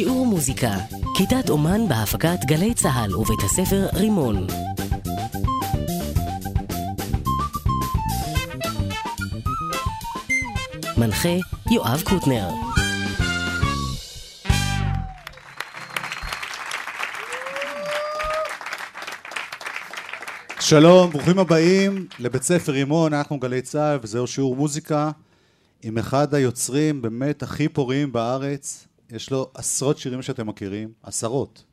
שיעור מוזיקה, כיתת אומן בהפקת גלי צה"ל ובית הספר רימון. מנחה יואב קוטנר שלום, ברוכים הבאים לבית ספר רימון, אנחנו גלי צה"ל וזהו שיעור מוזיקה עם אחד היוצרים באמת הכי פוריים בארץ, יש לו עשרות שירים שאתם מכירים, עשרות.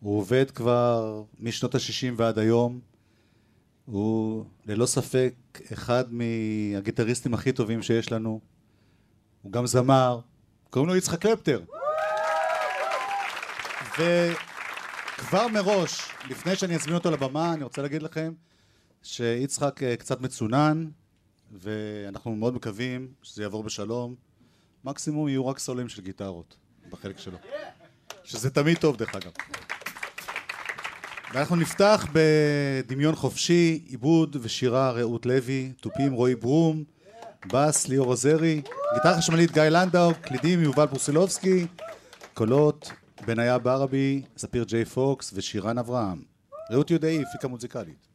הוא עובד כבר משנות ה-60 ועד היום, הוא ללא ספק אחד מהגיטריסטים הכי טובים שיש לנו, הוא גם זמר, קוראים לו יצחק קלפטר. וכבר מראש, לפני שאני אזמין אותו לבמה, אני רוצה להגיד לכם שיצחק אה, קצת מצונן, ואנחנו מאוד מקווים שזה יעבור בשלום. מקסימום יהיו רק סולים של גיטרות בחלק שלו. שזה תמיד טוב דרך אגב. ואנחנו נפתח בדמיון חופשי, עיבוד ושירה רעות לוי, תופים רועי ברום, בס ליאור עוזרי, גיטרה חשמלית גיא לנדאו, קלידים יובל פרוסילובסקי, קולות בניה ברבי, ספיר ג'יי פוקס ושירן אברהם. רעות יודעי, הפיקה מוזיקלית.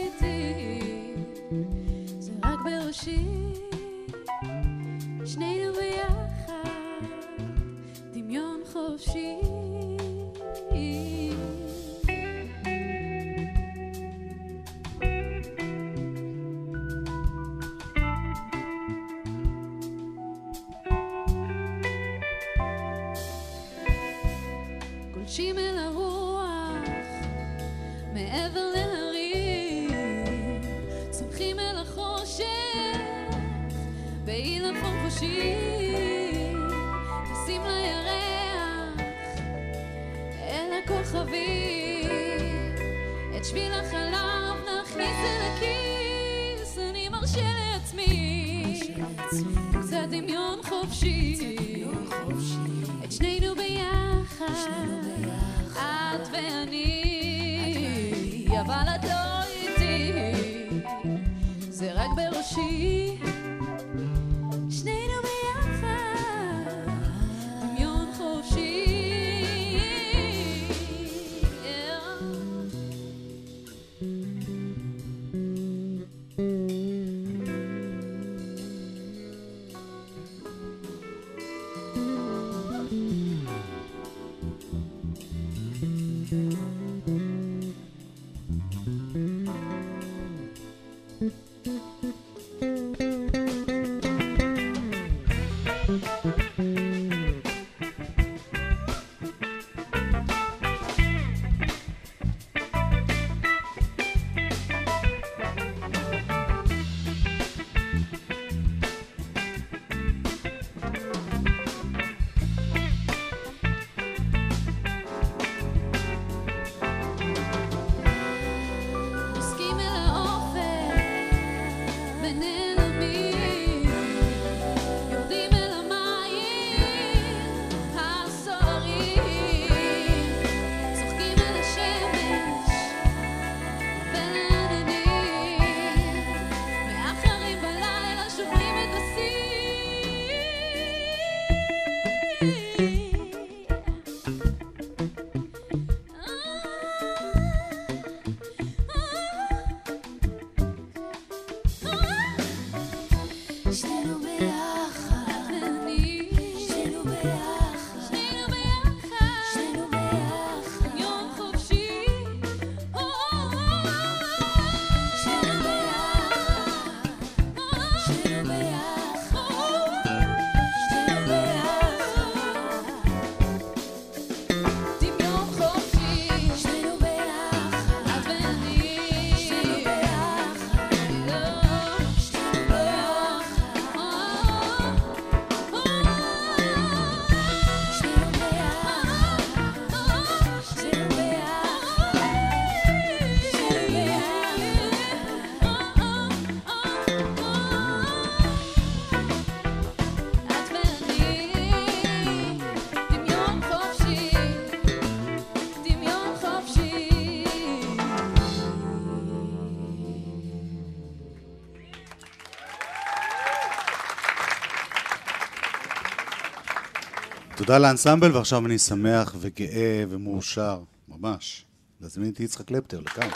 תודה לאנסמבל, ועכשיו אני שמח וגאה ומאושר, ממש, להזמין את יצחק קלפטר לכאן.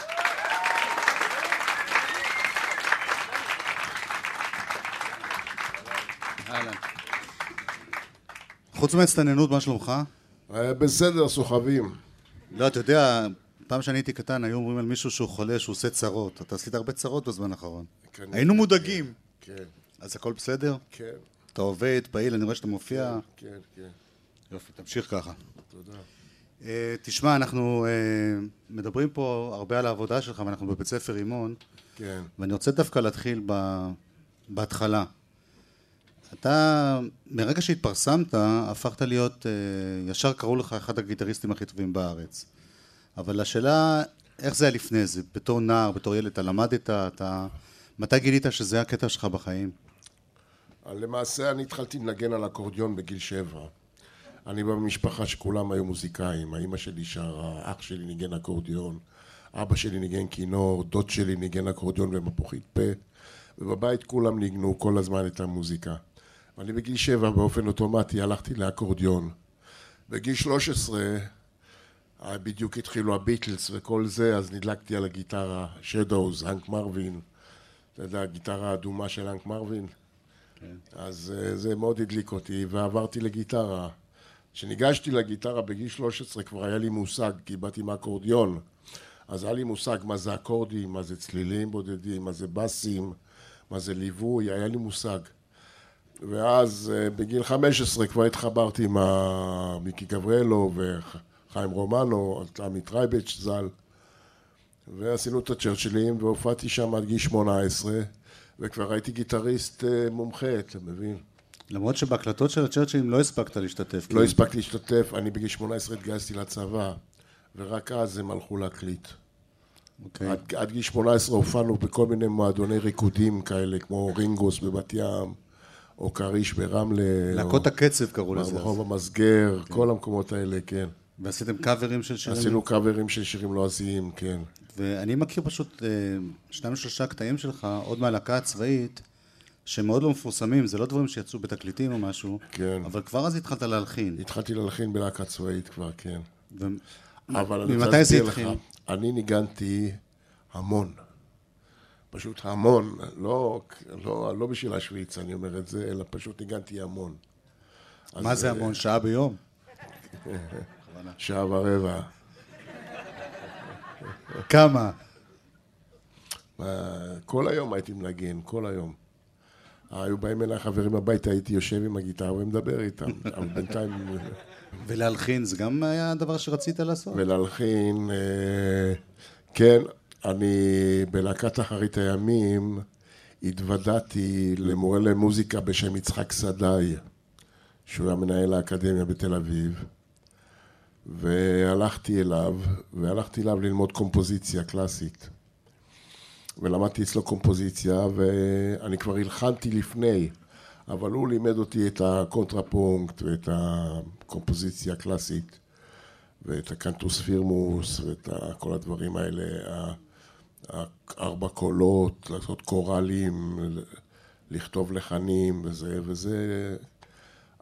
חוץ מהצטננות, מה שלומך? אה, בסדר, סוחבים. לא, אתה יודע, פעם שאני הייתי קטן, היו אומרים על מישהו שהוא חולה, שהוא עושה צרות. אתה עשית הרבה צרות בזמן האחרון. כן, היינו כן, מודאגים. כן, אז הכל בסדר? כן, אתה עובד, פעיל, אני רואה שאתה מופיע. כן, כן. יופי, תמשיך ככה. תודה. אה, תשמע, אנחנו אה, מדברים פה הרבה על העבודה שלך, ואנחנו בבית ספר רימון, כן. ואני רוצה דווקא להתחיל ב... בהתחלה. אתה, מרגע שהתפרסמת, הפכת להיות, אה, ישר קראו לך אחד הגיטריסטים הכי טובים בארץ. אבל השאלה, איך זה היה לפני זה? בתור נער, בתור ילד, אתה למדת, אתה... מתי גילית שזה הקטע שלך בחיים? למעשה אני התחלתי לנגן על אקורדיון בגיל שבע. אני בא במשפחה שכולם היו מוזיקאים, האימא שלי שרה, אח שלי ניגן אקורדיון, אבא שלי ניגן כינור, דוד שלי ניגן אקורדיון ומפוחית פה, ובבית כולם ניגנו כל הזמן את המוזיקה. ואני בגיל שבע באופן אוטומטי הלכתי לאקורדיון. בגיל 13 אה, בדיוק התחילו הביטלס וכל זה, אז נדלקתי על הגיטרה, שדוז, הנק מרווין, אתה יודע, הגיטרה האדומה של הנק מרווין. אז אה, זה מאוד הדליק אותי, ועברתי לגיטרה. כשניגשתי לגיטרה בגיל 13 כבר היה לי מושג, כי באתי מהאקורדיון. אז היה לי מושג מה זה אקורדים, מה זה צלילים בודדים, מה זה בסים, מה זה ליווי, היה לי מושג. ואז אה, בגיל 15 כבר התחברתי עם מיקי גבריאלו וחיים רומנו, עמית רייבץ' ז"ל. ועשינו את הצ'רצ'ילים, והופעתי שם עד גיל 18, וכבר הייתי גיטריסט אה, מומחה, אתה מבין? למרות שבהקלטות של הצ'רצ'ילים לא הספקת להשתתף. לא כי- הספקתי להשתתף, אני בגיל 18 התגייסתי לצבא, ורק אז הם הלכו להקליט. אוקיי. עד, עד גיל 18 הופענו בכל מיני מועדוני ריקודים כאלה, כמו רינגוס בבת ים, או כריש ברמלה, להקות או הקצב קראו לזה. ברחוב המסגר, כל המקומות האלה, כן. ועשיתם קאברים של שירים. עשינו קאברים של שירים לועזיים, כן. ואני מכיר פשוט אה, שניים שלושה קטעים שלך, עוד מהלהקה הצבאית, שהם מאוד לא מפורסמים, זה לא דברים שיצאו בתקליטים או משהו, כן. אבל כבר אז התחלת להלחין. התחלתי להלחין בלהקה צבאית כבר, כן. ו... אבל אני רוצה להסביר לך? אני ניגנתי המון. פשוט המון, לא, לא, לא בשביל השוויץ אני אומר את זה, אלא פשוט ניגנתי המון. מה זה המון? שעה ביום? שעה ורבע. כמה? אה, כל היום הייתי מנגן, כל היום. היו באים אליי חברים הביתה, הייתי יושב עם הגיטרה ומדבר איתם, אבל בינתיים... ולהלחין זה גם היה הדבר שרצית לעשות? ולהלחין, אה, כן, אני בלהקת אחרית הימים התוודעתי למורה למוזיקה בשם יצחק סדאי, שהוא היה מנהל האקדמיה בתל אביב, והלכתי אליו, והלכתי אליו ללמוד קומפוזיציה קלאסית. ולמדתי אצלו קומפוזיציה, ואני כבר הלחנתי לפני, אבל הוא לימד אותי את הקונטרפונקט ואת הקומפוזיציה הקלאסית. ואת הקנטוס פירמוס, ואת כל הדברים האלה, ארבע קולות, לעשות קורלים, ל- לכתוב לחנים וזה, וזה...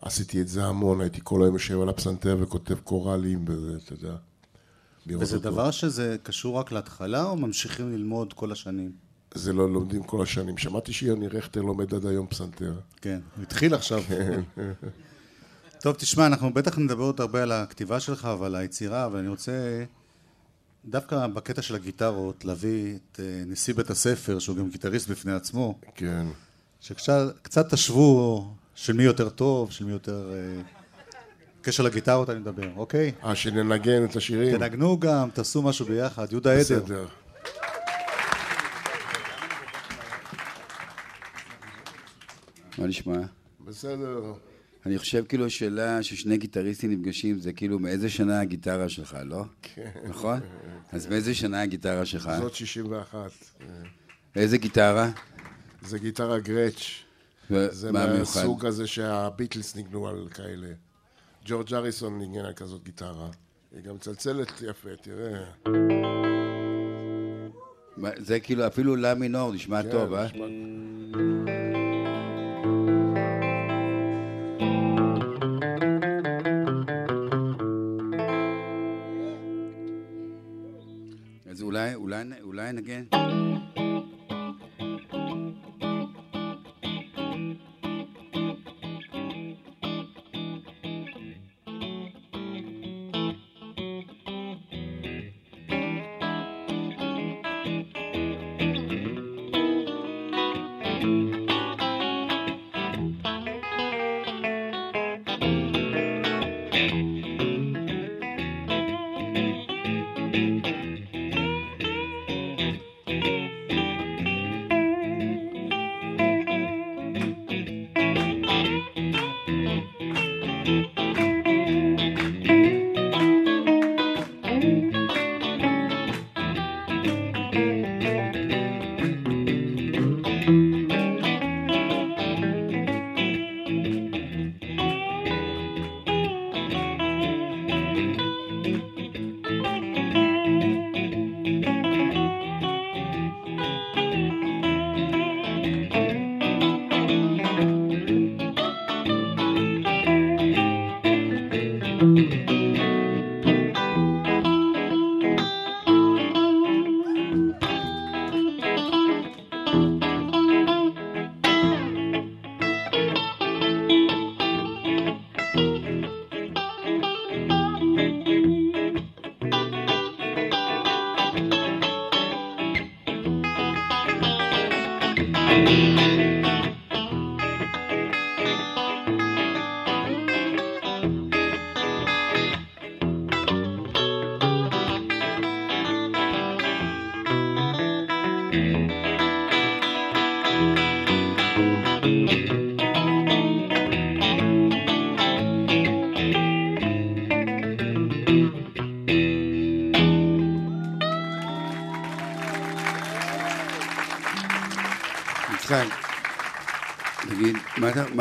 עשיתי את זה המון, הייתי כל היום יושב על הפסנתר וכותב קורלים וזה, אתה יודע. וזה אותו. דבר שזה קשור רק להתחלה, או ממשיכים ללמוד כל השנים? זה לא לומדים כל השנים. שמעתי שיוני רכטר לומד עד היום פסנתר. כן, הוא התחיל עכשיו. כן. טוב, תשמע, אנחנו בטח נדבר עוד הרבה על הכתיבה שלך ועל היצירה, אבל אני רוצה דווקא בקטע של הגיטרות להביא את אה, נשיא בית הספר, שהוא גם גיטריסט בפני עצמו, כן. שקצת קצת תשוו של מי יותר טוב, של מי יותר... אה, קשר לגיטרות אני מדבר, אוקיי? אה, שננגן את השירים? תנגנו גם, תעשו משהו ביחד, יהודה עדר. בסדר. מה נשמע? בסדר. אני חושב כאילו שאלה ששני גיטריסטים נפגשים זה כאילו מאיזה שנה הגיטרה שלך, לא? כן. נכון? אז מאיזה שנה הגיטרה שלך? זאת 61. איזה גיטרה? זה גיטרה גרץ'. זה? מהסוג הזה שהביטלס ניגנו על כאלה. ג'ורג' אריסון ניגן על כזאת גיטרה. היא גם מצלצלת יפה, תראה. זה כאילו אפילו לה מינור נשמע כן, טוב, אה? אז אולי, אולי, אולי נגן?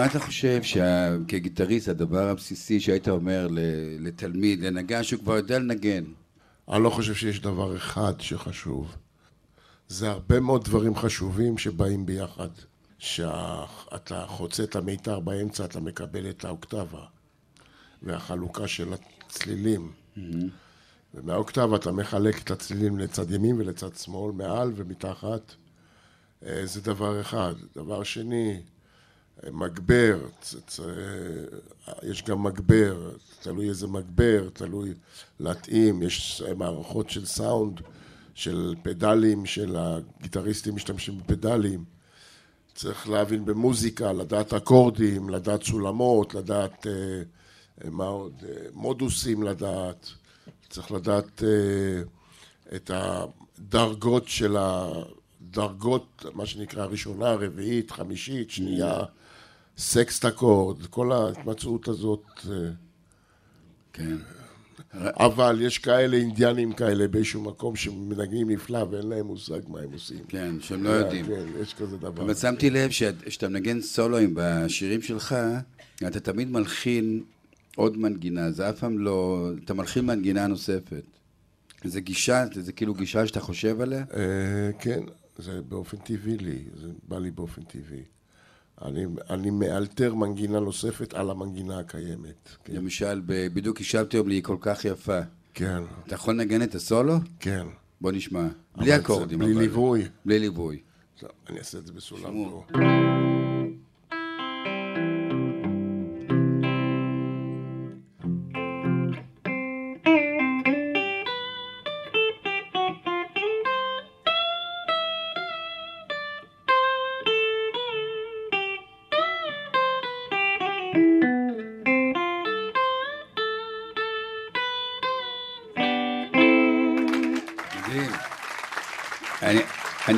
מה אתה, חושב שה- כגיטריסט, הדבר הבסיסי שהיית אומר לתלמיד, לנגן שהוא כבר יודע לנגן? אני לא חושב שיש דבר אחד שחשוב. זה הרבה מאוד דברים חשובים שבאים ביחד. שאתה חוצה את המיתר באמצע, אתה מקבל את האוקטבה. והחלוקה של הצלילים. ומהאוקטבה אתה מחלק את הצלילים לצד ימין ולצד שמאל, מעל ומתחת. אה, זה דבר אחד. דבר שני, מגבר, צ- צ- יש גם מגבר, תלוי איזה מגבר, תלוי להתאים, יש מערכות של סאונד, של פדלים, של הגיטריסטים משתמשים בפדלים. צריך להבין במוזיקה, לדעת אקורדים, לדעת סולמות, לדעת אה, אה, מה עוד, אה, מודוסים לדעת, צריך לדעת אה, את הדרגות של הדרגות, מה שנקרא ראשונה, רביעית, חמישית, שנייה, סקסט אקורד, כל ההתמצאות הזאת. אה, כן. אבל יש כאלה אינדיאנים כאלה באיזשהו מקום שמנגנים נפלא ואין להם מושג מה הם עושים. כן, שהם לא יודעים. כן, יש כזה דבר. אבל שמתי לב שאת- שאתה מנגן סולואים בשירים שלך, אתה תמיד מלחין עוד מנגינה, זה אף פעם לא... אתה מלחין מנגינה נוספת. זה גישה, זה כאילו גישה שאתה חושב עליה? אה, כן, זה באופן טבעי לי, זה בא לי באופן טבעי. אני, אני מאלתר מנגינה נוספת על המנגינה הקיימת. כן, למשל, בדיוק השבתי היום לי, כל כך יפה. כן, אתה יכול לנגן את הסולו? כן. בוא נשמע. בלי אקורדים. בלי. ליווי. בלי ליווי. טוב, אני אעשה את זה בסולם. פה.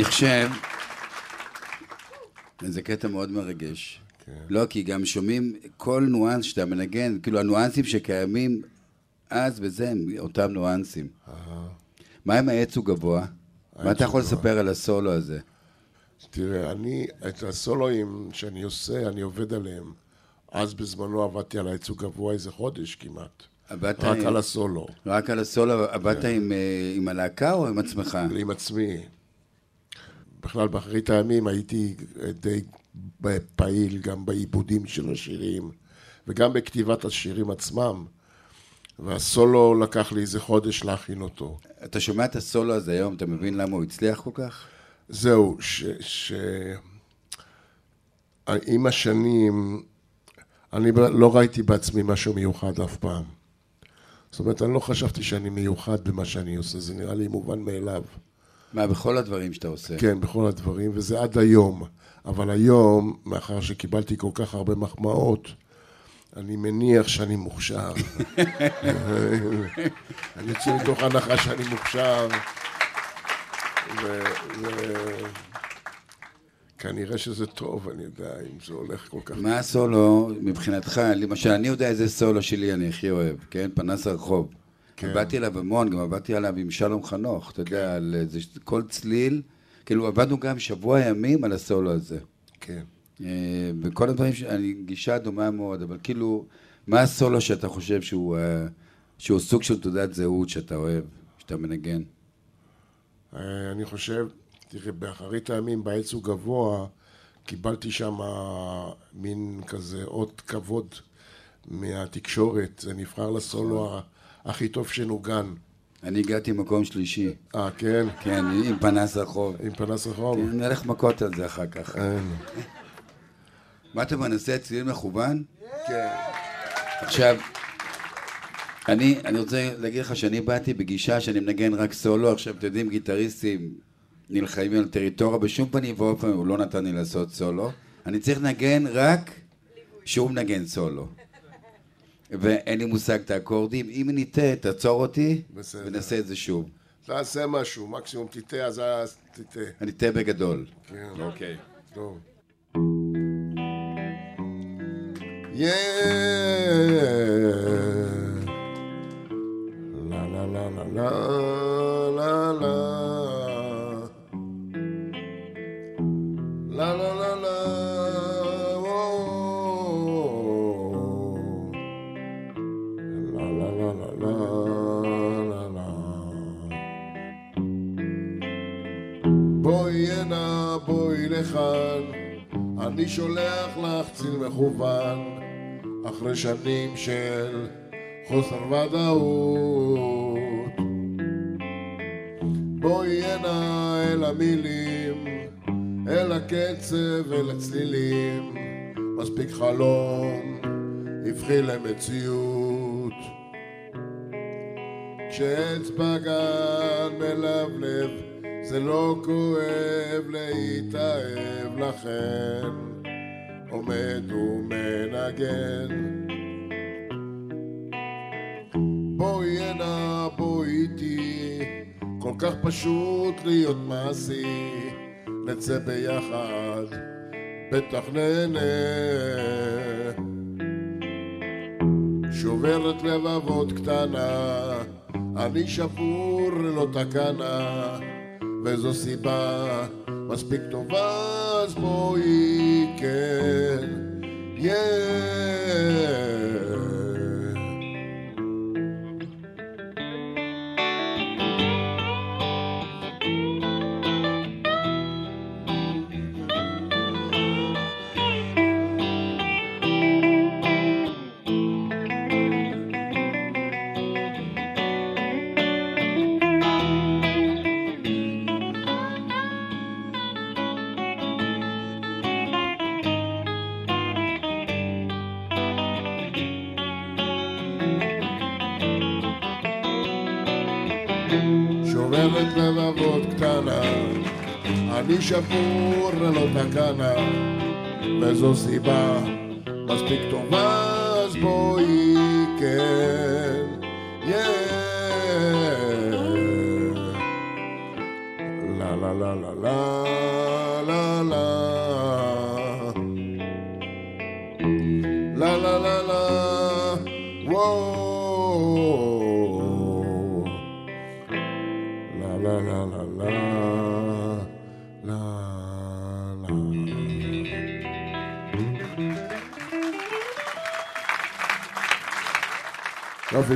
אני חושב, זה קטע מאוד מרגש. כן. לא, כי גם שומעים כל ניואנס שאתה מנגן, כאילו הניואנסים שקיימים אז וזה הם אותם ניואנסים. מה אם העץ הוא גבוה? מה אתה יכול. לספר על הסולו הזה? תראה, אני, את הסולואים שאני עושה, אני עובד עליהם. אז בזמנו עבדתי על הייצוג גבוה איזה חודש כמעט. עבדת רק עם- על הסולו, רק על הסולו, עבדת עם, אה, עם הלהקה או עם עצמך? עם עצמי. בכלל, באחרית הימים הייתי די פעיל גם בעיבודים של השירים, וגם בכתיבת השירים עצמם. והסולו לקח לי איזה חודש להכין אותו. אתה שומע את הסולו הזה היום, אתה מבין למה הוא הצליח כל כך? זהו, ש... ש... עם השנים, אני לא ראיתי בעצמי משהו מיוחד אף פעם. זאת אומרת, אני לא חשבתי שאני מיוחד במה שאני עושה, זה נראה לי מובן מאליו. מה, בכל הדברים שאתה עושה. כן, בכל הדברים, וזה עד היום. אבל היום, מאחר שקיבלתי כל כך הרבה מחמאות, אני מניח שאני מוכשר. אני יוצא מתוך הנחה שאני מוכשר, ו... ו... כנראה שזה טוב, אני יודע, אם זה הולך כל כך... מה הסולו מבחינתך? למשל, אני יודע איזה סולו שלי אני הכי אוהב, כן? פנס הרחוב. כן. עבדתי עליו המון, גם עבדתי עליו עם שלום חנוך, אתה יודע, על איזה כל צליל. כאילו, עבדנו גם שבוע ימים על הסולו הזה. כן. אה, וכל הדברים, אני גישה דומה מאוד, אבל כאילו, מה הסולו שאתה חושב שהוא, אה, שהוא סוג של תעודת זהות שאתה אוהב, שאתה מנגן? אה, אני חושב, תראה, באחרית הימים בעץ הוא גבוה, קיבלתי שם מין כזה אות כבוד מהתקשורת, זה נבחר לסולו הכי טוב שנוגן. אני הגעתי מקום שלישי, אה, כן? כן, עם פנס רחוב. עם פנס רחוב? נלך מכות על זה אחר כך. מה אתה מנסה צליל מכוון? כן. עכשיו, אני, אני רוצה להגיד לך שאני באתי בגישה שאני מנגן רק סולו, עכשיו אתם יודעים, גיטריסטים נלחמים על טריטוריה, בשום פנים ואופן הוא לא נתן לי לעשות סולו, אני צריך לנגן רק שהוא מנגן סולו. ואין לי מושג את האקורדים, אם נטעה, תעצור אותי, בסדר. ונעשה את זה שוב. תעשה משהו, מקסימום תטעה, אז תטעה. אני אטעה בגדול. כן. אוקיי. טוב. Yeah. La la la la la la la. La לכאן, אני שולח לך ציל מכוון, אחרי שנים של חוסר ודאות. בואי הנה אל המילים, אל הקצב, אל הצלילים, מספיק חלום, הפכי למציאות. כשאצבע גן מלבלב, זה לא כואב להתאהב לכן, עומד ומנגן. בואי הנה, בואי איתי, כל כך פשוט להיות מעשי, נצא ביחד, בטח נהנה. שוברת לבבות קטנה, אני שבור ללא תקנה, וזו סיבה מספיק טובה, אז בואי כן, yeah. שוברת לבבות קטנה, אני שבור ללא תקנה, וזו סיבה מספיק טובה, אז בואי כן,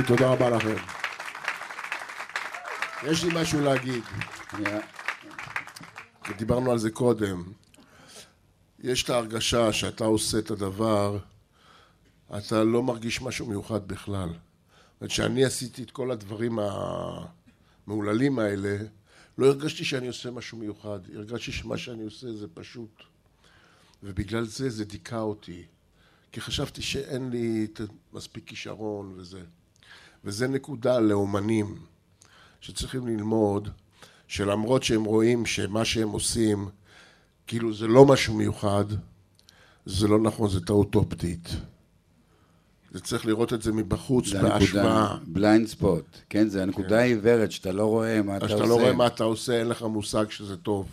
תודה רבה לכם. יש לי משהו להגיד, ודיברנו על זה קודם. יש את ההרגשה שאתה עושה את הדבר, אתה לא מרגיש משהו מיוחד בכלל. כשאני עשיתי את כל הדברים המהוללים האלה, לא הרגשתי שאני עושה משהו מיוחד, הרגשתי שמה שאני עושה זה פשוט. ובגלל זה זה דיכא אותי. כי חשבתי שאין לי מספיק כישרון וזה. וזה נקודה לאומנים שצריכים ללמוד, שלמרות שהם רואים שמה שהם עושים, כאילו זה לא משהו מיוחד, זה לא נכון, זה טעות אופטית. זה צריך לראות את זה מבחוץ, זה בהשוואה. בליינד ספוט, כן, זה הנקודה העיוורת, שאתה לא רואה מה אתה אז עושה. שאתה לא רואה מה אתה עושה, אין לך מושג שזה טוב.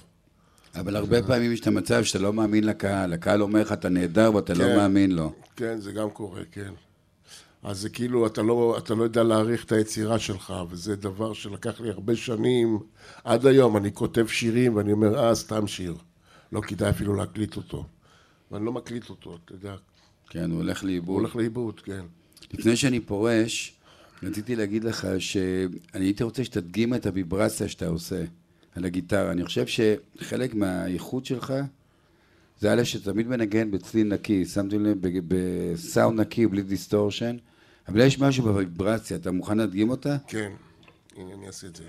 אבל הרבה פעמים יש את המצב שאתה לא מאמין לקהל, הקהל אומר לך, אתה נהדר ואתה לא כן. מאמין לו. כן, זה גם קורה, כן. אז זה כאילו, אתה לא, אתה לא יודע להעריך את היצירה שלך, וזה דבר שלקח לי הרבה שנים. עד היום אני כותב שירים ואני אומר, אה, סתם שיר. לא כדאי אפילו להקליט אותו. ואני לא מקליט אותו, אתה יודע. כן, הוא הולך הוא לאיבוד. הולך לאיבוד, כן. לפני שאני פורש, רציתי להגיד לך שאני הייתי רוצה שתדגים את הוויברציה שאתה עושה על הגיטרה. אני חושב שחלק מהאיכות שלך זה א' שתמיד מנגן בצליל נקי, שמתי לב בסאונד נקי בלי distortion, אבל יש משהו בוויברציה, אתה מוכן להדגים אותה? כן. הנה, אני אעשה את זה.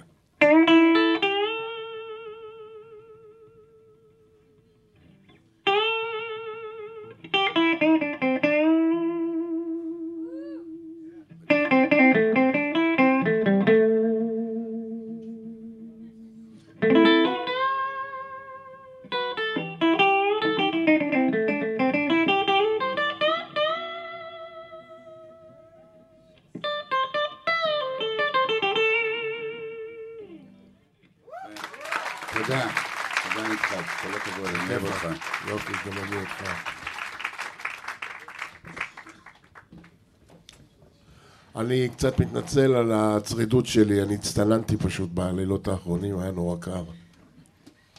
קצת מתנצל על הצרידות שלי, אני הצטננתי פשוט בלילות האחרונים, היה נורא קר.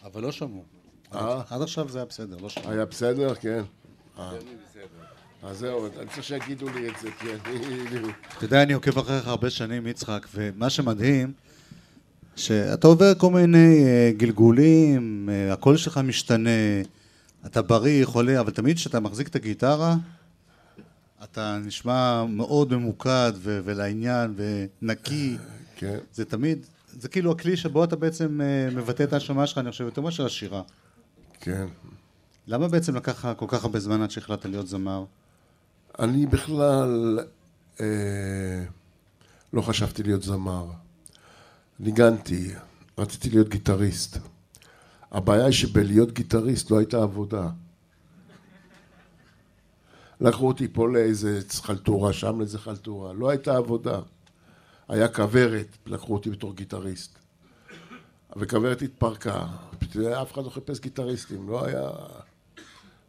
אבל לא שמעו. אה? עד עכשיו זה היה בסדר, לא שמעו. היה בסדר? כן. אה. אז זהו, אני צריך שיגידו לי את זה, כי אני... אתה יודע, אני עוקב אחריך הרבה שנים, יצחק, ומה שמדהים, שאתה עובר כל מיני אה, גלגולים, אה, הקול שלך משתנה, אתה בריא, חולה, אבל תמיד כשאתה מחזיק את הגיטרה, אתה נשמע מאוד ממוקד ו- ולעניין ונקי. כן. זה תמיד, זה כאילו הכלי שבו אתה בעצם אה, מבטא את ההשמעה שלך, אני חושב, יותר מאשר השירה. כן. למה בעצם לקח לך כל כך הרבה זמן עד שהחלטת להיות זמר? אני בכלל אה, לא חשבתי להיות זמר. ניגנתי, רציתי להיות גיטריסט. הבעיה היא שבלהיות גיטריסט לא הייתה עבודה. לקחו אותי פה לאיזה חלטורה, שם לאיזה חלטורה, לא הייתה עבודה. היה כוורת, לקחו אותי בתור גיטריסט. וכוורת התפרקה, אף אחד לא חיפש גיטריסטים, לא היה...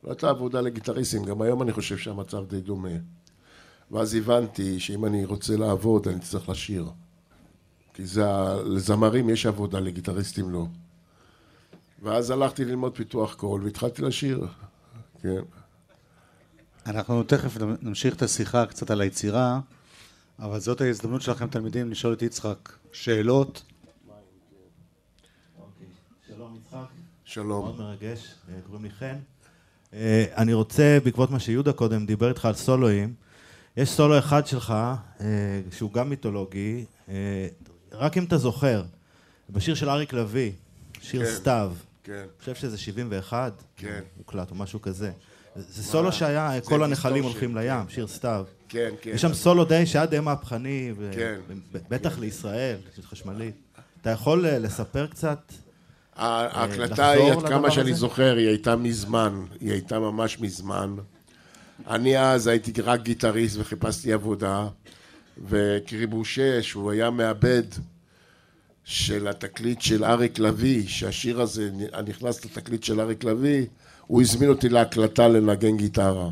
לא הייתה עבודה לגיטריסטים, גם היום אני חושב שהמצב די דומה. ואז הבנתי שאם אני רוצה לעבוד, אני צריך לשיר. כי זה, לזמרים יש עבודה, לגיטריסטים לא. ואז הלכתי ללמוד פיתוח קול והתחלתי לשיר. כן. אנחנו תכף נמשיך את השיחה קצת על היצירה, אבל זאת ההזדמנות שלכם, תלמידים, לשאול את יצחק שאלות. שלום יצחק, שלום. מאוד מרגש, אה, קוראים לי חן. אה, אני רוצה, בעקבות מה שיהודה קודם דיבר איתך על סולואים, יש סולו אחד שלך, אה, שהוא גם מיתולוגי, רק אם אתה זוכר, בשיר של אריק לביא, שיר כן. סתיו, כן. אני חושב שזה 71, כן. הוקלט או משהו כזה. זה סולו שהיה, אה, כל הנחלים הולכים לים, שיר סתיו. כן, כן. יש שם סולו די שהיה די מהפכני, כן. בטח לישראל, של חשמלית. אתה יכול אה, לספר קצת? ההקלטה לחזור היא, עד כמה שאני? זוכר, היא הייתה מזמן. היא הייתה ממש מזמן. אני אז הייתי רק גיטריסט וחיפשתי עבודה, וקריבושה, שהוא היה מעבד של התקליט של אריק לביא, שהשיר הזה נכנס לתקליט של אריק לביא, הוא הזמין אותי להקלטה לנגן גיטרה.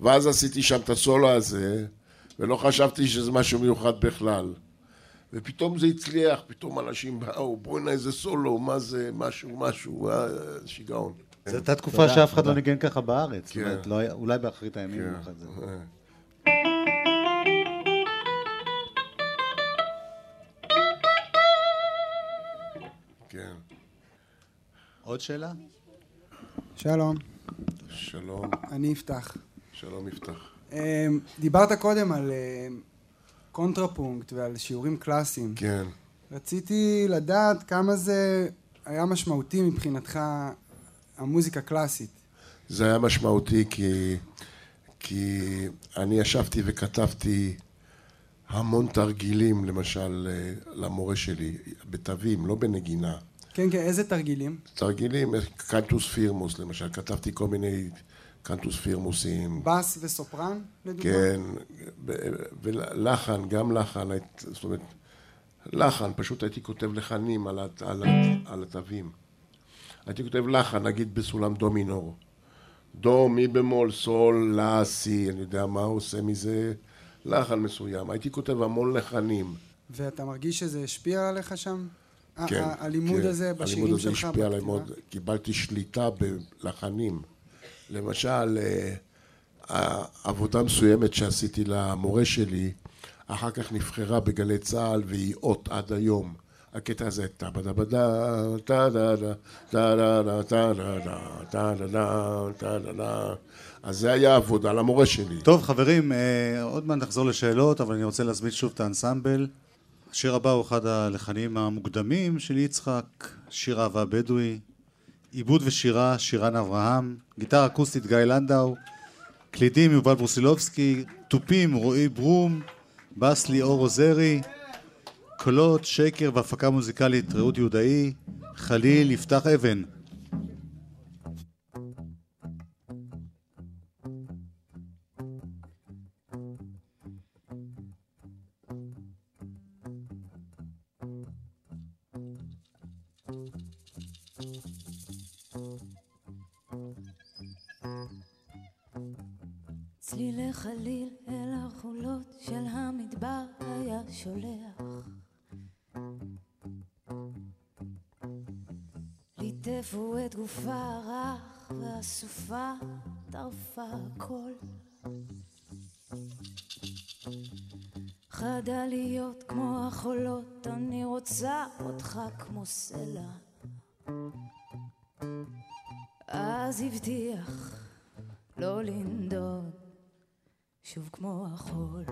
ואז עשיתי שם את הסולו הזה, ולא חשבתי שזה משהו מיוחד בכלל. ופתאום זה הצליח, פתאום אנשים באו, בוא'נה איזה סולו, מה זה, משהו, משהו, אה, שיגעון. זו הייתה תקופה שאף אחד לא ניגן ככה בארץ. זאת כן. אומרת, לא אולי באחרית הימים. כן. אחד זה. כן. עוד שאלה? שלום, שלום, אני יפתח. שלום יפתח. אמ, דיברת קודם על אמ, קונטרפונקט ועל שיעורים קלאסיים. כן. רציתי לדעת כמה זה היה משמעותי מבחינתך המוזיקה קלאסית. זה היה משמעותי כי, כי אני ישבתי וכתבתי המון תרגילים, למשל, אה, למורה שלי, בתווים, לא בנגינה. כן, כן, איזה תרגילים? תרגילים, קנטוס פירמוס, למשל, כתבתי כל מיני קנטוס פירמוסים. בס וסופרן, לדוגמה? כן, ב- ולחן, גם לחן, זאת אומרת, לחן, פשוט הייתי כותב לחנים על, הת- על, הת- על התווים. הייתי כותב לחן, נגיד בסולם דו מינור. דו, מי במול, סול, לה, סי, אני יודע מה עושה מזה לחן מסוים. הייתי כותב המון לחנים. ואתה מרגיש שזה השפיע עליך שם? כן, הלימוד כן. הזה בשירים הלימוד שלך? הזה השפיע עליי? מאוד, קיבלתי שליטה בלחנים. למשל, אה, עבודה מסוימת שעשיתי למורה שלי, אחר כך נבחרה בגלי צה"ל והיא אות עד היום. הקטע הזה, טה בדה בדה, טה דה דה, טה דה דה, טה דה דה, טה דה דה, טה דה דה. אז זה היה עבודה למורה שלי. טוב, חברים, אה, עוד מעט נחזור לשאלות, אבל אני רוצה להזמין שוב את האנסמבל. השיר הבא הוא אחד הלחנים המוקדמים של יצחק, שיר אהבה בדואי, עיבוד ושירה, שירן אברהם, גיטרה אקוסטית גיא לנדאו, קלידים יובל ברוסילובסקי, תופים רועי ברום, בס ליאור עוזרי, קולות, שקר והפקה מוזיקלית רעות יהודאי, חליל יפתח אבן. צלילי חליל אל החולות של המדבר היה שולח. ליטפו את גופה הרך והסופה טרפה הכל. חדה להיות כמו החולות, אני רוצה אותך כמו סלע. אז הבטיח לא לנדוד שוב כמו החול.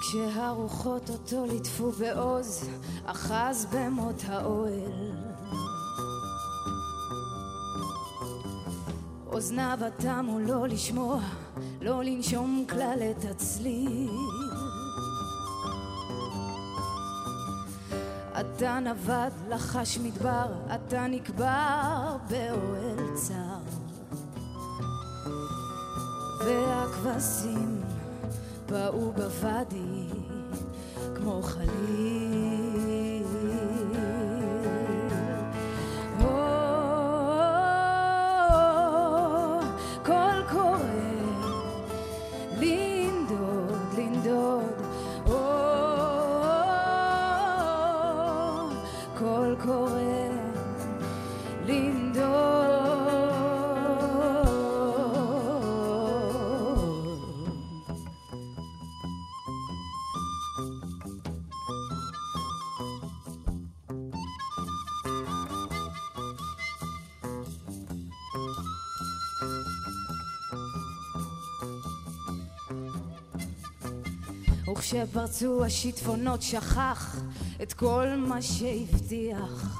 כשהרוחות אותו ליטפו בעוז, אחז במות האוהל. אוזניו התמו לא לשמוע, לא לנשום כלל את הצליל. אתה נווד, לחש מדבר, אתה נקבר באוהל צר. והכבשים באו בוואדי כמו חליל. וכשפרצו השיטפונות שכח את כל מה שהבטיח.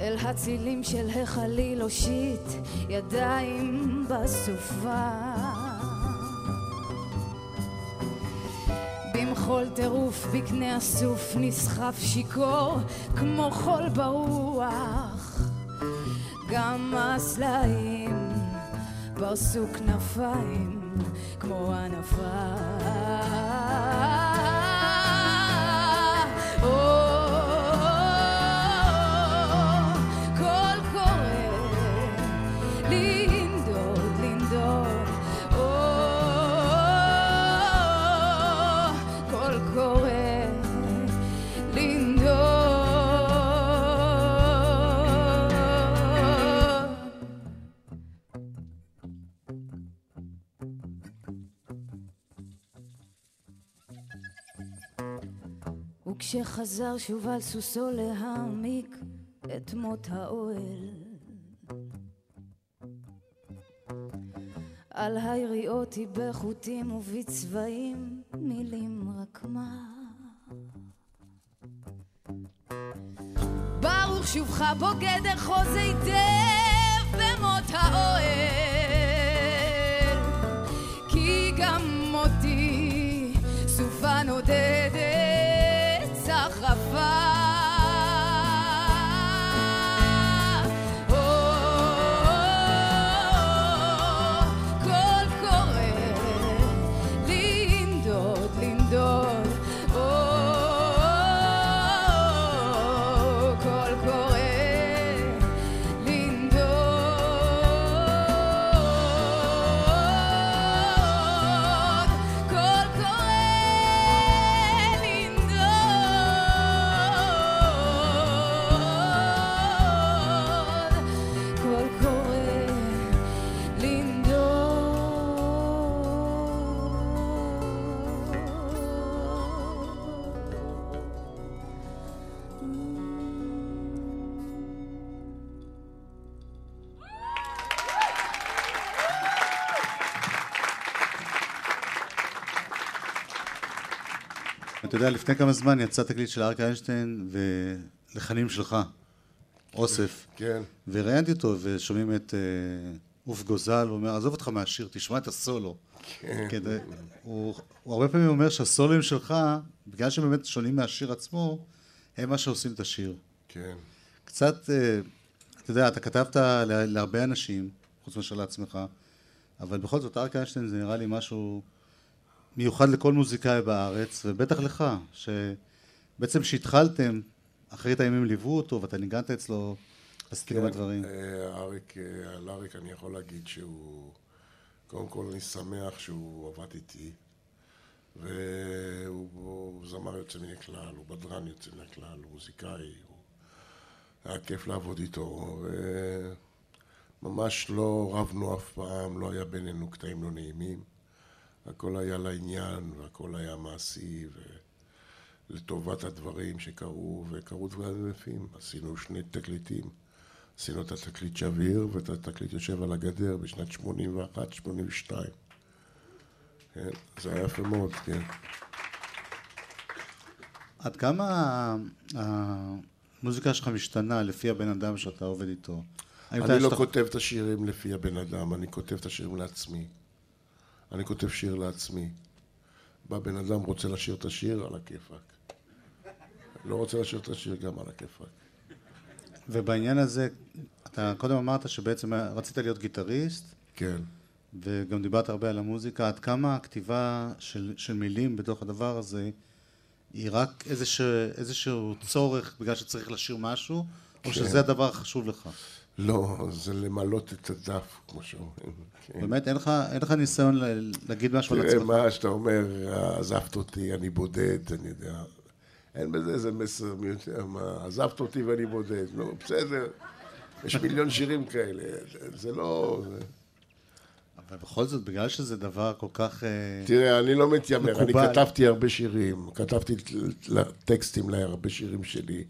אל הצילים של החליל הושיט ידיים בסופה. במחול טירוף בקנה הסוף נסחף שיכור כמו חול ברוח. גם הסלעים פרסו כנפיים כמו ענפה. וכשחזר שוב על סוסו להעמיק את מות האוהל. על היריעות בחוטים ובצבעים מילים רק מה. ברוך שובך בוגד אחוז היטב במות האוהל יודע, לפני כמה זמן יצא תקליט של אריק איינשטיין ולחנים שלך, אוסף. כן. וראיינתי אותו, ושומעים את אה, עוף גוזל, הוא אומר, עזוב אותך מהשיר, תשמע את הסולו. כן. כדי, הוא, הוא הרבה פעמים אומר שהסולוים שלך, בגלל שהם באמת שונים מהשיר עצמו, הם מה שעושים את השיר. כן. קצת, אה, אתה יודע, אתה כתבת לה- להרבה אנשים, חוץ מאשר לעצמך, אבל בכל זאת, אריק איינשטיין זה נראה לי משהו מיוחד לכל מוזיקאי בארץ, ובטח לך, שבעצם שהתחלתם, אחרית הימים ליוו אותו, ואתה ניגנת אצלו, עשיתי כמה דברים. אה, אריק, אה, על אריק אני יכול להגיד שהוא... קודם כל אני שמח שהוא עבד איתי, והוא הוא זמר יוצא מן הכלל, הוא בדרן יוצא מן הכלל, הוא מוזיקאי, הוא... היה כיף לעבוד איתו, וממש לא רבנו אף פעם, לא היה בינינו קטעים לא נעימים. הכל היה לעניין, והכל היה מעשי, ולטובת הדברים שקרו, וקרו דברים יפים. עשינו שני תקליטים. עשינו את התקליט שביר ואת התקליט יושב על הגדר בשנת 81-82. כן, זה היה יפה מאוד, כן. עד כמה המוזיקה שלך משתנה לפי הבן אדם שאתה עובד איתו? אני לא כותב את השירים לפי הבן אדם, אני כותב את השירים לעצמי. אני כותב שיר לעצמי. בא בן אדם, רוצה לשיר את השיר, על הכיפאק. לא רוצה לשיר את השיר, גם על הכיפאק. ובעניין הזה, אתה קודם אמרת שבעצם רצית להיות גיטריסט, כן. וגם דיברת הרבה על המוזיקה, עד כמה הכתיבה של, של מילים בתוך הדבר הזה היא רק איזשהו, איזשהו צורך בגלל שצריך לשיר משהו, או כן. שזה הדבר החשוב לך? לא, זה למלות את הדף, כמו שאומרים. כן. באמת, אין לך, אין לך ניסיון להגיד משהו על תראה, עצמך? מה שאתה אומר, עזבת אותי, אני בודד, אני יודע. אין בזה איזה מסר מי יודע מה, עזבת אותי ואני בודד. נו, בסדר, יש מיליון שירים כאלה. זה לא... אבל בכל זאת, בגלל שזה דבר כל כך... אה, תראה, אני לא מתיימר, אני. כתבתי הרבה שירים, כתבתי טקסטים להרבה שירים שלי.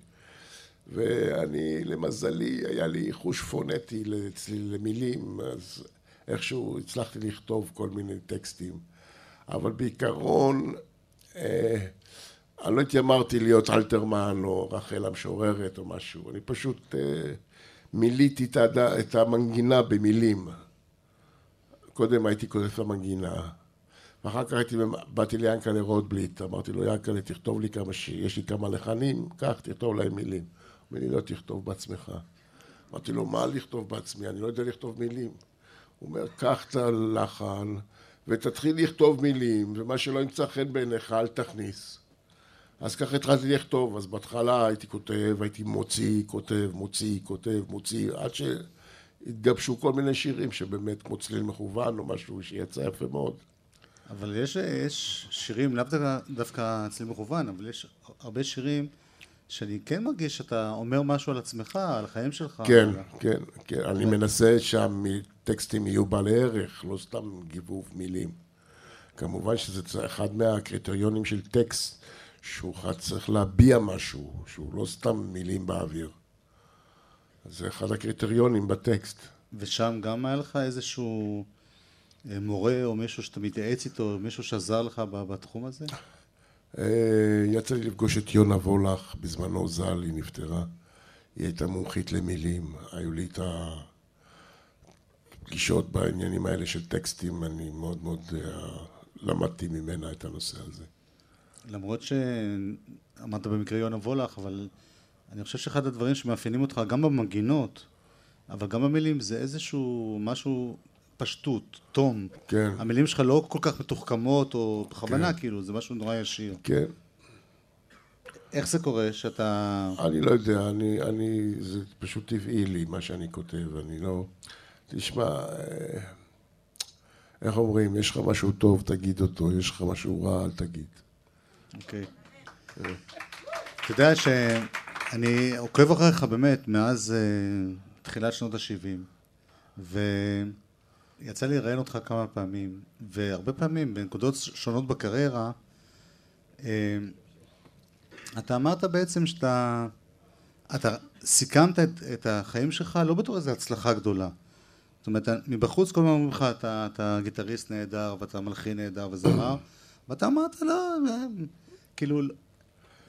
ואני, למזלי, היה לי חוש פונטי אצלי למילים, אז איכשהו הצלחתי לכתוב כל מיני טקסטים. אבל בעיקרון, אה, אני לא התיימרתי להיות אלתרמן או רחל המשוררת או משהו, אני פשוט אה, מילאתי את. את המנגינה במילים. קודם הייתי כותב את המנגינה, ואחר כך הייתי, באתי ליענקלה רוטבליט, אמרתי לו, יענקלה, תכתוב לי כמה שיר, יש לי כמה לחנים, קח, תכתוב להם מילים. אומר לי, לא, תכתוב בעצמך. אמרתי לו, מה לכתוב בעצמי? אני לא יודע לכתוב מילים. הוא אומר, קח את הלחן ותתחיל לכתוב מילים, ומה שלא ימצא חן בעיניך, אל תכניס. אז ככה התחלתי לכתוב, אז בהתחלה הייתי כותב, הייתי מוציא, כותב, מוציא, כותב, מוציא, עד שהתגבשו כל מיני שירים שבאמת כמו צליל מכוון או משהו שיצא יפה מאוד. אבל יש, יש שירים, לאו דווקא, אצלי מכוון, אבל יש הרבה שירים שאני כן מרגיש שאתה אומר משהו על עצמך, על החיים שלך. כן, כן, כן, אני מנסה שהטקסטים יהיו בעלי ערך, לא סתם גיבוב מילים. כמובן שזה אחד מהקריטריונים של טקסט, שהוא צריך להביע משהו, שהוא לא סתם מילים באוויר. זה אחד הקריטריונים בטקסט. ושם גם היה לך איזשהו אה, מורה או מישהו שאתה מתייעץ איתו, מישהו שעזר לך בתחום הזה? אה, יצא לי לפגוש את יונה וולך, בזמנו ז"ל, היא נפטרה. היא הייתה מומחית למילים, היו לי את הפגישות בעניינים האלה של טקסטים, אני מאוד מאוד אה, למדתי ממנה את הנושא הזה. למרות שאמרת במקרה יונה וולך, אבל אני חושב שאחד הדברים שמאפיינים אותך גם במגינות, אבל גם במילים, זה איזשהו משהו פשטות, תום. כן. המילים שלך לא כל כך מתוחכמות, או בכוונה, כן. כאילו, זה משהו נורא ישיר. כן, איך זה קורה שאתה... אני לא יודע, אני, אני, זה פשוט טבעי לי מה שאני כותב, אני לא... תשמע, אה, איך אומרים, יש לך משהו טוב, תגיד אותו, יש לך משהו רע, אל תגיד. אוקיי. אתה יודע שאני עוקב אחריך באמת מאז אה, תחילת שנות ה-70, ויצא לי לראיין אותך כמה פעמים, והרבה פעמים בנקודות שונות בקריירה, אה, אתה אמרת בעצם שאתה... אתה סיכמת את, את החיים שלך לא בתור איזו הצלחה גדולה. זאת אומרת, מבחוץ כל הזמן אומרים לך, אתה, אתה גיטריסט נהדר, ואתה מלחין נהדר וזמר, ואתה אמרת, לא, אה, כאילו,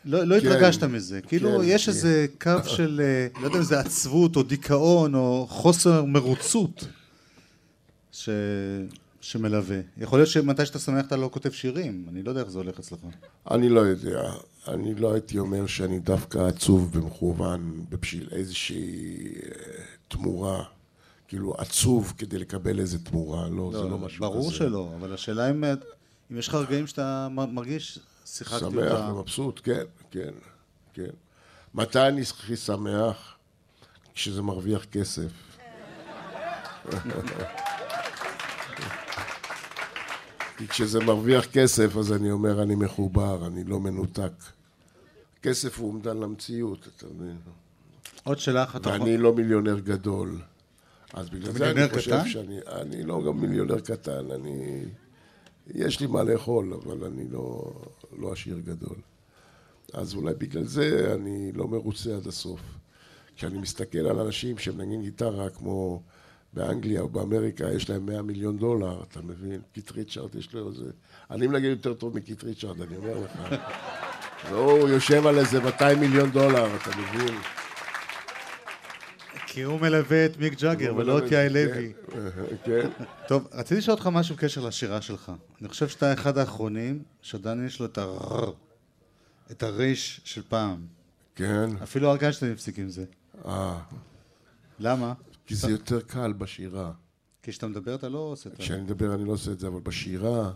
לא, לא כן, התרגשת מזה. כאילו, כן, יש כן. איזה קו של, אה, לא יודע אם זה עצבות או דיכאון או חוסר מרוצות ש... שמלווה. יכול להיות שמתי שאתה שמח אתה לא כותב שירים, אני לא יודע איך זה הולך אצלך. אני לא יודע, אני לא הייתי אומר שאני דווקא עצוב במכוון בשביל איזושהי אה, תמורה, כאילו עצוב כדי לקבל איזה תמורה, לא, זה לא משהו ברור כזה. שלא, אבל השאלה אם, אה, אם יש לך רגעים שאתה מרגיש, שיחקתי שמח אותה. ומבסוט, כן, כן, כן. מתי אני הכי שמח? כשזה מרוויח כסף. כי כשזה מרוויח כסף, אז אני אומר, אני מחובר, אני לא מנותק. כסף הוא אומדן למציאות, אתה מבין? עוד שאלה אחת. ואני לא מיליונר גדול. אז בגלל זה אני חושב קטן? שאני... אני לא גם מיליונר קטן, אני... יש לי מה לאכול, אבל אני לא, לא עשיר גדול. אז אולי בגלל זה אני לא מרוצה עד הסוף. כשאני מסתכל על אנשים שמנגנים גיטרה כמו באנגליה או באמריקה, יש להם 100 מיליון דולר, אתה מבין? קיט ריצ'ארד יש לו איזה... אני מנגן יותר טוב מקיט ריצ'ארד, אני אומר לך. והוא יושב על איזה 200 מיליון דולר, אתה מבין? כי הוא מלווה את מיק ג'אגר ולא את יאי לוי. כן. טוב, רציתי לשאול אותך משהו בקשר לשירה שלך. אני חושב שאתה אחד האחרונים שעדיין יש לו את הרר, את הריש של פעם. כן. אפילו אריק איינשטיין הפסיק עם זה. אה, למה? כי זה יותר קל בשירה. כשאתה מדבר אתה לא עושה את זה. כשאני מדבר אני לא עושה את זה, אבל בשירה,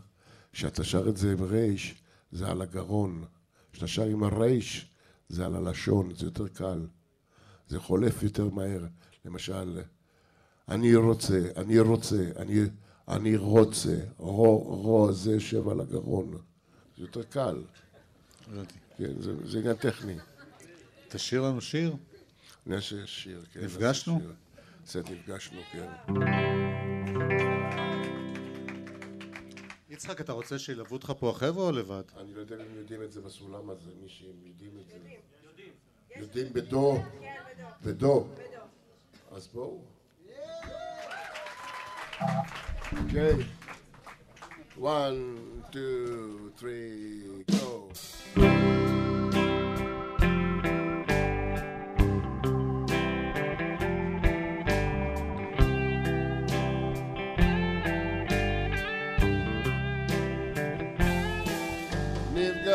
כשאתה שר את זה עם רייש, זה על הגרון. כשאתה שר עם הרייש, זה על הלשון, זה יותר קל. זה חולף יותר מהר. למשל, אני רוצה, אני רוצה, אני, אני רוצה, רו, רו, זה יושב על הגרון. זה יותר קל. הבנתי. כן, זה, זה עניין טכני. תשאיר לנו שיר. אני אעשה שיר, כן. נפגשנו? נעשה שיר. קצת נפגשנו, כן. יצחק, אתה רוצה שילוו אותך פה החבר'ה או לבד? אני לא יודע אם הם יודעים את זה בסולם הזה, מי שהם יודעים את זה. יודעים. יודעים בדו? בדו. אז בואו. אוקיי. one, two, three, go.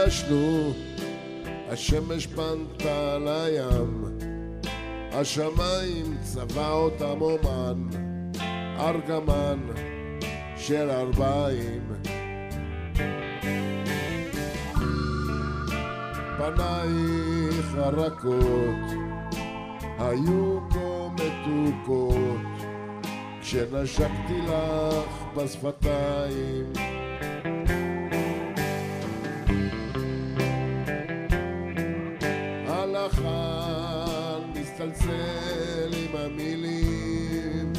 נפגשנו, השמש פנתה לים, השמיים צבע אותם אומן, ארגמן של ארבעים. פנייך הרכות היו כה מתוקות כשנשקתי לך בשפתיים הלחן מסתלצל עם המילים.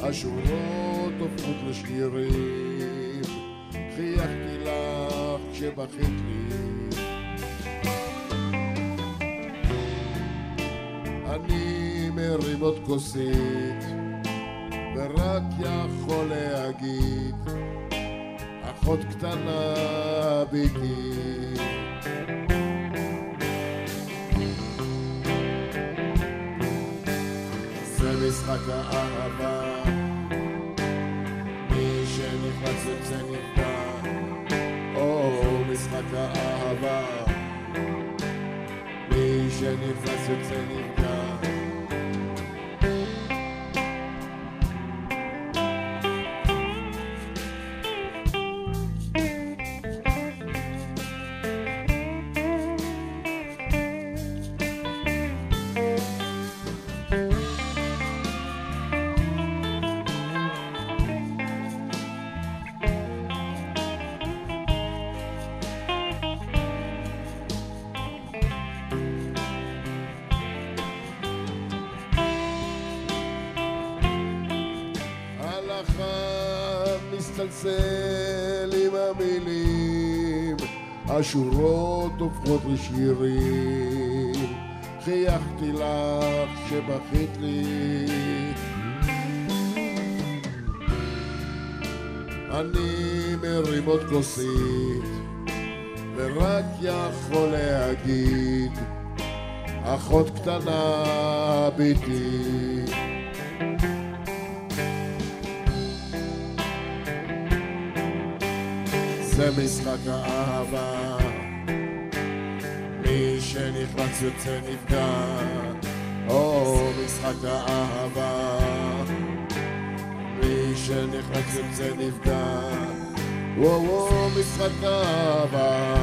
השורות הופכות לשירים חייכתי לך כשבכית לי. אני מרים עוד כוסית, ורק יכול להגיד, אחות קטנה ביתי. משחק האהבה, מי שנכנס יוצא נפגע, או משחק האהבה, מי שנכנס יוצא נפגע. השורות הופכות לשירים. חייכתי לך שבכית לי. אני מרים עוד כוסית, ורק יכול להגיד, אחות קטנה ביתי. זה משחק האהבה שנכנס יוצא נפגע. או משחק האהבה. מי שנכנס יוצא נפגע. וואו משחק האהבה.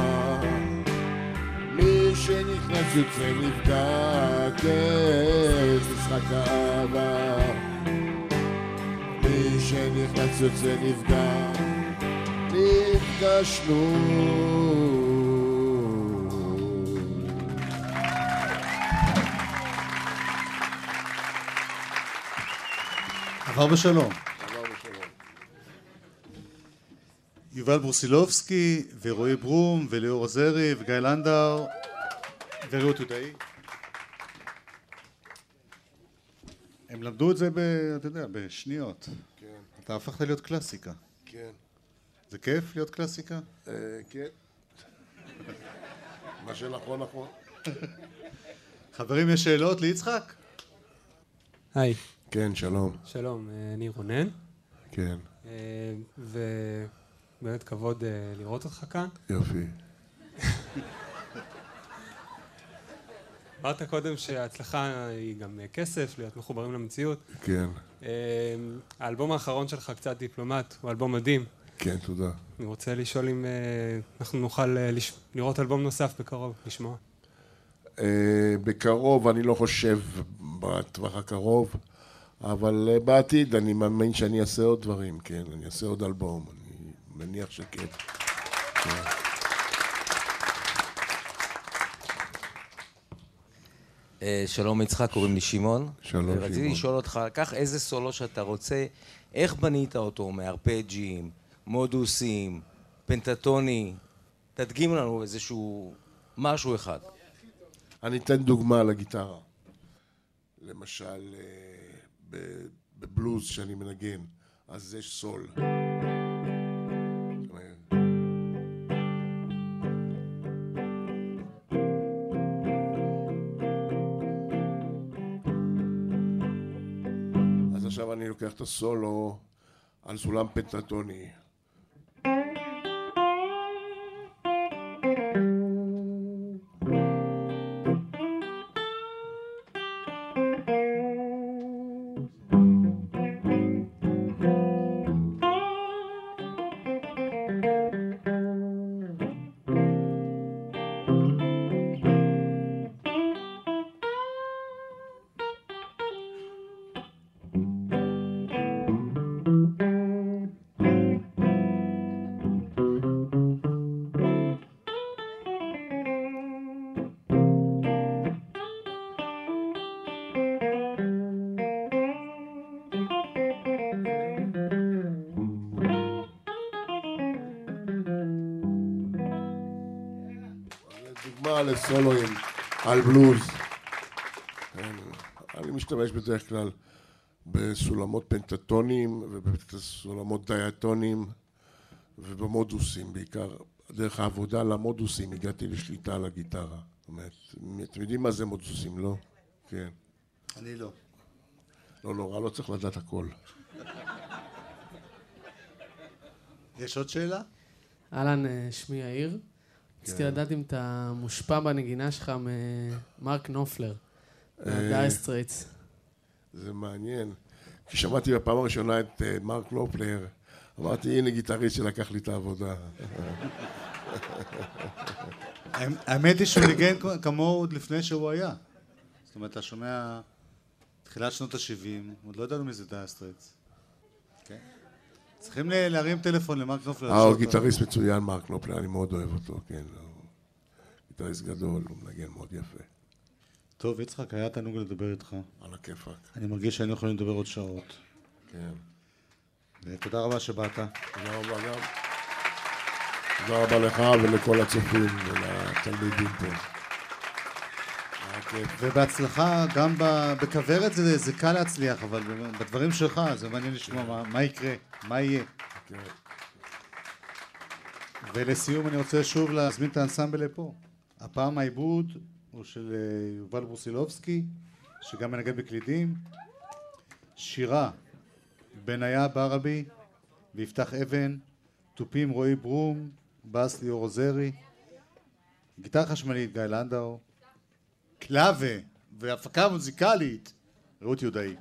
מי שנכנס יוצא נפגע. כן משחק האהבה. מי שנכנס יוצא נפגע. נפגשנו. עבר בשלום. יובל ברוסילובסקי, ורועי ברום, וליאור עוזרי, וגיא לנדאו, ורעות יהודאי. הם למדו את זה, ב, אתה יודע, בשניות. כן, אתה הפכת להיות קלאסיקה. כן, זה כיף להיות קלאסיקה? אה, כן. מה שנכון נכון. חברים, יש שאלות ליצחק? היי, כן, שלום. שלום, אה, אני רונן, כן, אה, ובאמת כבוד אה, לראות אותך כאן. יופי. אמרת קודם שההצלחה היא גם אה, כסף, להיות מחוברים למציאות. כן, אה, האלבום האחרון שלך, קצת דיפלומט, הוא אלבום מדהים. כן, תודה. אני רוצה לשאול אם אה, אנחנו נוכל אה, לראות אלבום נוסף בקרוב, לשמוע. אה, בקרוב, אני לא חושב בטווח הקרוב, אבל אה, בעתיד אני מאמין שאני אעשה עוד דברים, כן, אני אעשה עוד אלבום, אני מניח שכן. אה, שלום יצחק, קוראים לי שמעון. שלום, רציתי שמעון. לשאול אותך, קח איזה סולו שאתה רוצה, איך בנית אותו? מארפג'ים, מודוסים, פנטטוני? תדגים לנו איזשהו משהו אחד. אני אתן דוגמה לגיטרה. למשל, אה, בבלוז שאני מנגן, אז יש סול. אז עכשיו אני לוקח את הסולו על סולם פנטטוני. דוגמה לסולואים על בלוז. כן, אני משתמש בדרך כלל בסולמות פנטטונים ובסולמות דיאטונים ובמודוסים בעיקר. דרך העבודה על המודוסים הגעתי לשליטה על הגיטרה. זאת אומרת, אתם יודעים מה זה מודוסים, לא? כן. אני לא. לא נורא, לא צריך לדעת הכל. יש עוד שאלה? אהלן, אה, שמי יאיר. רציתי כן. לדעת אם אתה מושפע בנגינה שלך ממרק נופלר, אה, מהדייר סטרייטס. זה מעניין. כששמעתי בפעם הראשונה את אה, מרק נופלר, אמרתי, הנה גיטריסט שלקח לי את העבודה. האמת היא שהוא ניגן כמוהו עוד לפני שהוא היה. זאת אומרת, אתה שומע תחילת שנות ה-70, עוד לא ידענו מי זה דייר סטרייטס. כן. צריכים להרים טלפון למרק נופלר. אה, הוא. גיטריסט מצוין, מרק לופלר, אני מאוד אוהב אותו, כן. הוא גיטריסט גדול, הוא מנגן מאוד יפה. טוב, יצחק, היה תענוג לדבר איתך. על הכיפאק. אני מרגיש שהיינו יכולים לדבר עוד שעות. כן. ותודה רבה שבאת. תודה רבה גם. תודה רבה לך ולכל הצופים ולתלמידים פה. ובהצלחה, גם בכוורת זה, זה קל להצליח, אבל בדברים שלך זה מעניין לשמוע מה, מה יקרה, מה יהיה. כן. ולסיום אני רוצה שוב להזמין את האנסמבל לפה. הפעם העיבוד הוא של אה, יובל ברוסילובסקי, שגם מנגן בקלידים. שירה, בניה ברבי, ויפתח אבן, תופים רועי ברום, בס ליאור עוזרי, גיטרה חשמלית גיא לנדאו, קלאבה והפקה מוזיקלית רעות יהודאי.